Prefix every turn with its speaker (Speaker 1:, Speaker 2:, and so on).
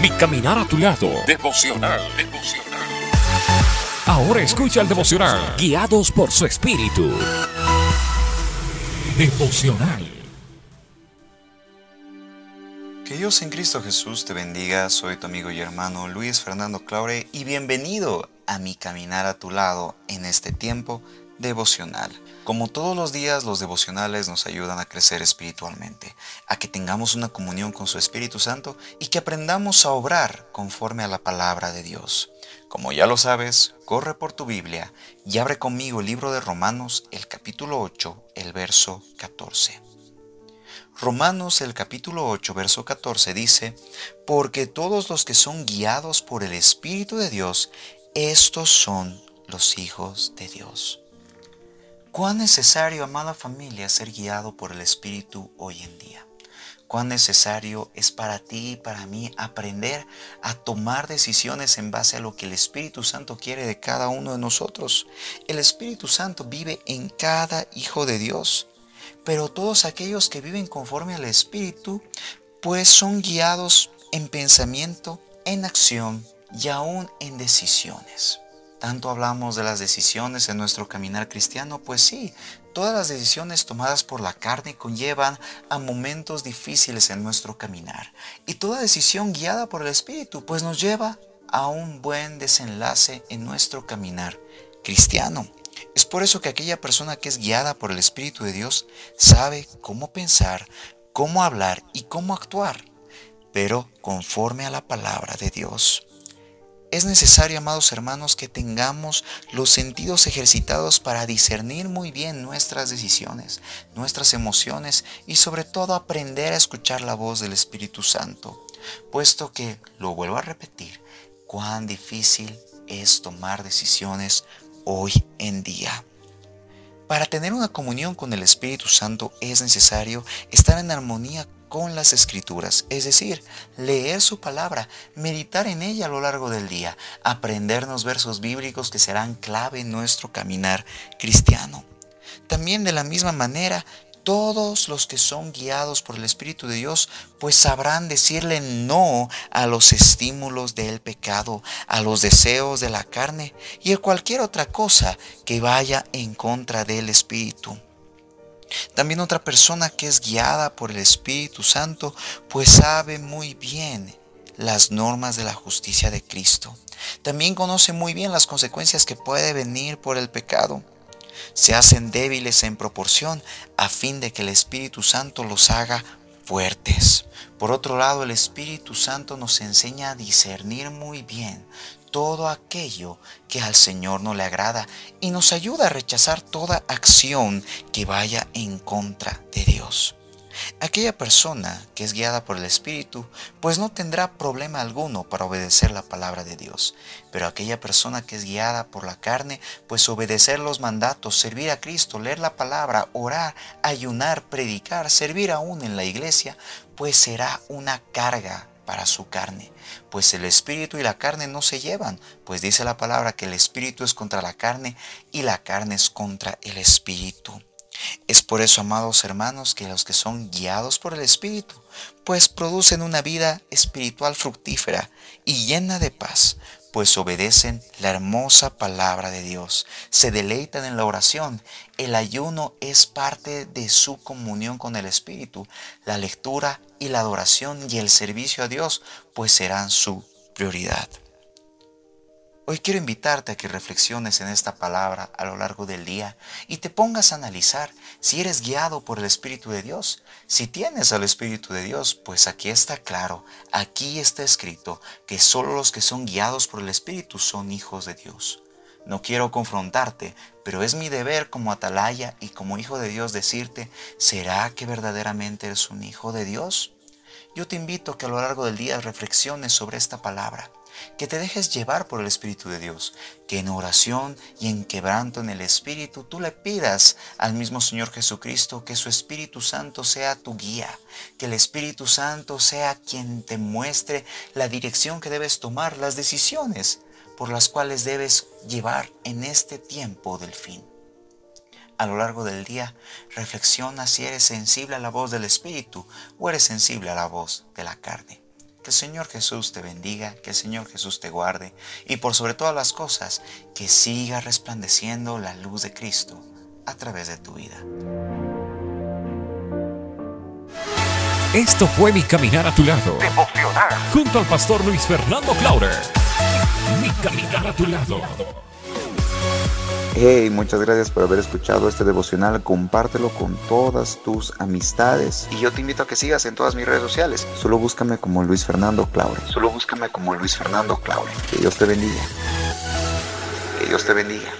Speaker 1: Mi caminar a tu lado. Devocional. Devocional. Ahora escucha el devocional. Guiados por su espíritu. Devocional.
Speaker 2: Que Dios en Cristo Jesús te bendiga. Soy tu amigo y hermano Luis Fernando Claure y bienvenido a mi caminar a tu lado en este tiempo devocional. Como todos los días, los devocionales nos ayudan a crecer espiritualmente, a que tengamos una comunión con su Espíritu Santo y que aprendamos a obrar conforme a la palabra de Dios. Como ya lo sabes, corre por tu Biblia y abre conmigo el libro de Romanos, el capítulo 8, el verso 14. Romanos el capítulo 8, verso 14 dice, Porque todos los que son guiados por el Espíritu de Dios, estos son los hijos de Dios. Cuán necesario, amada familia, ser guiado por el Espíritu hoy en día. Cuán necesario es para ti y para mí aprender a tomar decisiones en base a lo que el Espíritu Santo quiere de cada uno de nosotros. El Espíritu Santo vive en cada hijo de Dios, pero todos aquellos que viven conforme al Espíritu, pues son guiados en pensamiento, en acción y aún en decisiones. Tanto hablamos de las decisiones en nuestro caminar cristiano, pues sí, todas las decisiones tomadas por la carne conllevan a momentos difíciles en nuestro caminar. Y toda decisión guiada por el Espíritu, pues nos lleva a un buen desenlace en nuestro caminar cristiano. Es por eso que aquella persona que es guiada por el Espíritu de Dios sabe cómo pensar, cómo hablar y cómo actuar, pero conforme a la palabra de Dios. Es necesario, amados hermanos, que tengamos los sentidos ejercitados para discernir muy bien nuestras decisiones, nuestras emociones y sobre todo aprender a escuchar la voz del Espíritu Santo, puesto que, lo vuelvo a repetir, cuán difícil es tomar decisiones hoy en día. Para tener una comunión con el Espíritu Santo es necesario estar en armonía con las escrituras, es decir, leer su palabra, meditar en ella a lo largo del día, aprendernos versos bíblicos que serán clave en nuestro caminar cristiano. También de la misma manera, todos los que son guiados por el Espíritu de Dios, pues sabrán decirle no a los estímulos del pecado, a los deseos de la carne y a cualquier otra cosa que vaya en contra del Espíritu. También otra persona que es guiada por el Espíritu Santo, pues sabe muy bien las normas de la justicia de Cristo. También conoce muy bien las consecuencias que puede venir por el pecado. Se hacen débiles en proporción a fin de que el Espíritu Santo los haga fuertes. Por otro lado, el Espíritu Santo nos enseña a discernir muy bien todo aquello que al Señor no le agrada y nos ayuda a rechazar toda acción que vaya en contra de Dios. Aquella persona que es guiada por el Espíritu, pues no tendrá problema alguno para obedecer la palabra de Dios. Pero aquella persona que es guiada por la carne, pues obedecer los mandatos, servir a Cristo, leer la palabra, orar, ayunar, predicar, servir aún en la iglesia, pues será una carga para su carne, pues el espíritu y la carne no se llevan, pues dice la palabra que el espíritu es contra la carne y la carne es contra el espíritu. Es por eso, amados hermanos, que los que son guiados por el Espíritu, pues producen una vida espiritual fructífera y llena de paz, pues obedecen la hermosa palabra de Dios, se deleitan en la oración, el ayuno es parte de su comunión con el Espíritu, la lectura y la adoración y el servicio a Dios, pues serán su prioridad. Hoy quiero invitarte a que reflexiones en esta palabra a lo largo del día y te pongas a analizar si eres guiado por el Espíritu de Dios. Si tienes al Espíritu de Dios, pues aquí está claro, aquí está escrito que solo los que son guiados por el Espíritu son hijos de Dios. No quiero confrontarte, pero es mi deber como atalaya y como hijo de Dios decirte, ¿será que verdaderamente eres un hijo de Dios? Yo te invito a que a lo largo del día reflexiones sobre esta palabra que te dejes llevar por el Espíritu de Dios, que en oración y en quebranto en el Espíritu tú le pidas al mismo Señor Jesucristo que su Espíritu Santo sea tu guía, que el Espíritu Santo sea quien te muestre la dirección que debes tomar, las decisiones por las cuales debes llevar en este tiempo del fin. a lo largo del día, reflexiona si eres sensible a la voz del Espíritu o eres sensible a la voz de la carne. Que el Señor Jesús te bendiga, que el Señor Jesús te guarde y por sobre todas las cosas, que siga resplandeciendo la luz de Cristo a través de tu vida.
Speaker 1: Esto fue Mi Caminar a tu lado. Junto al pastor Luis Fernando Clauder. Mi Caminar a tu lado.
Speaker 2: Hey, muchas gracias por haber escuchado este devocional. Compártelo con todas tus amistades. Y yo te invito a que sigas en todas mis redes sociales. Solo búscame como Luis Fernando Claure. Solo búscame como Luis Fernando Claure. Que Dios te bendiga. Que Dios te bendiga.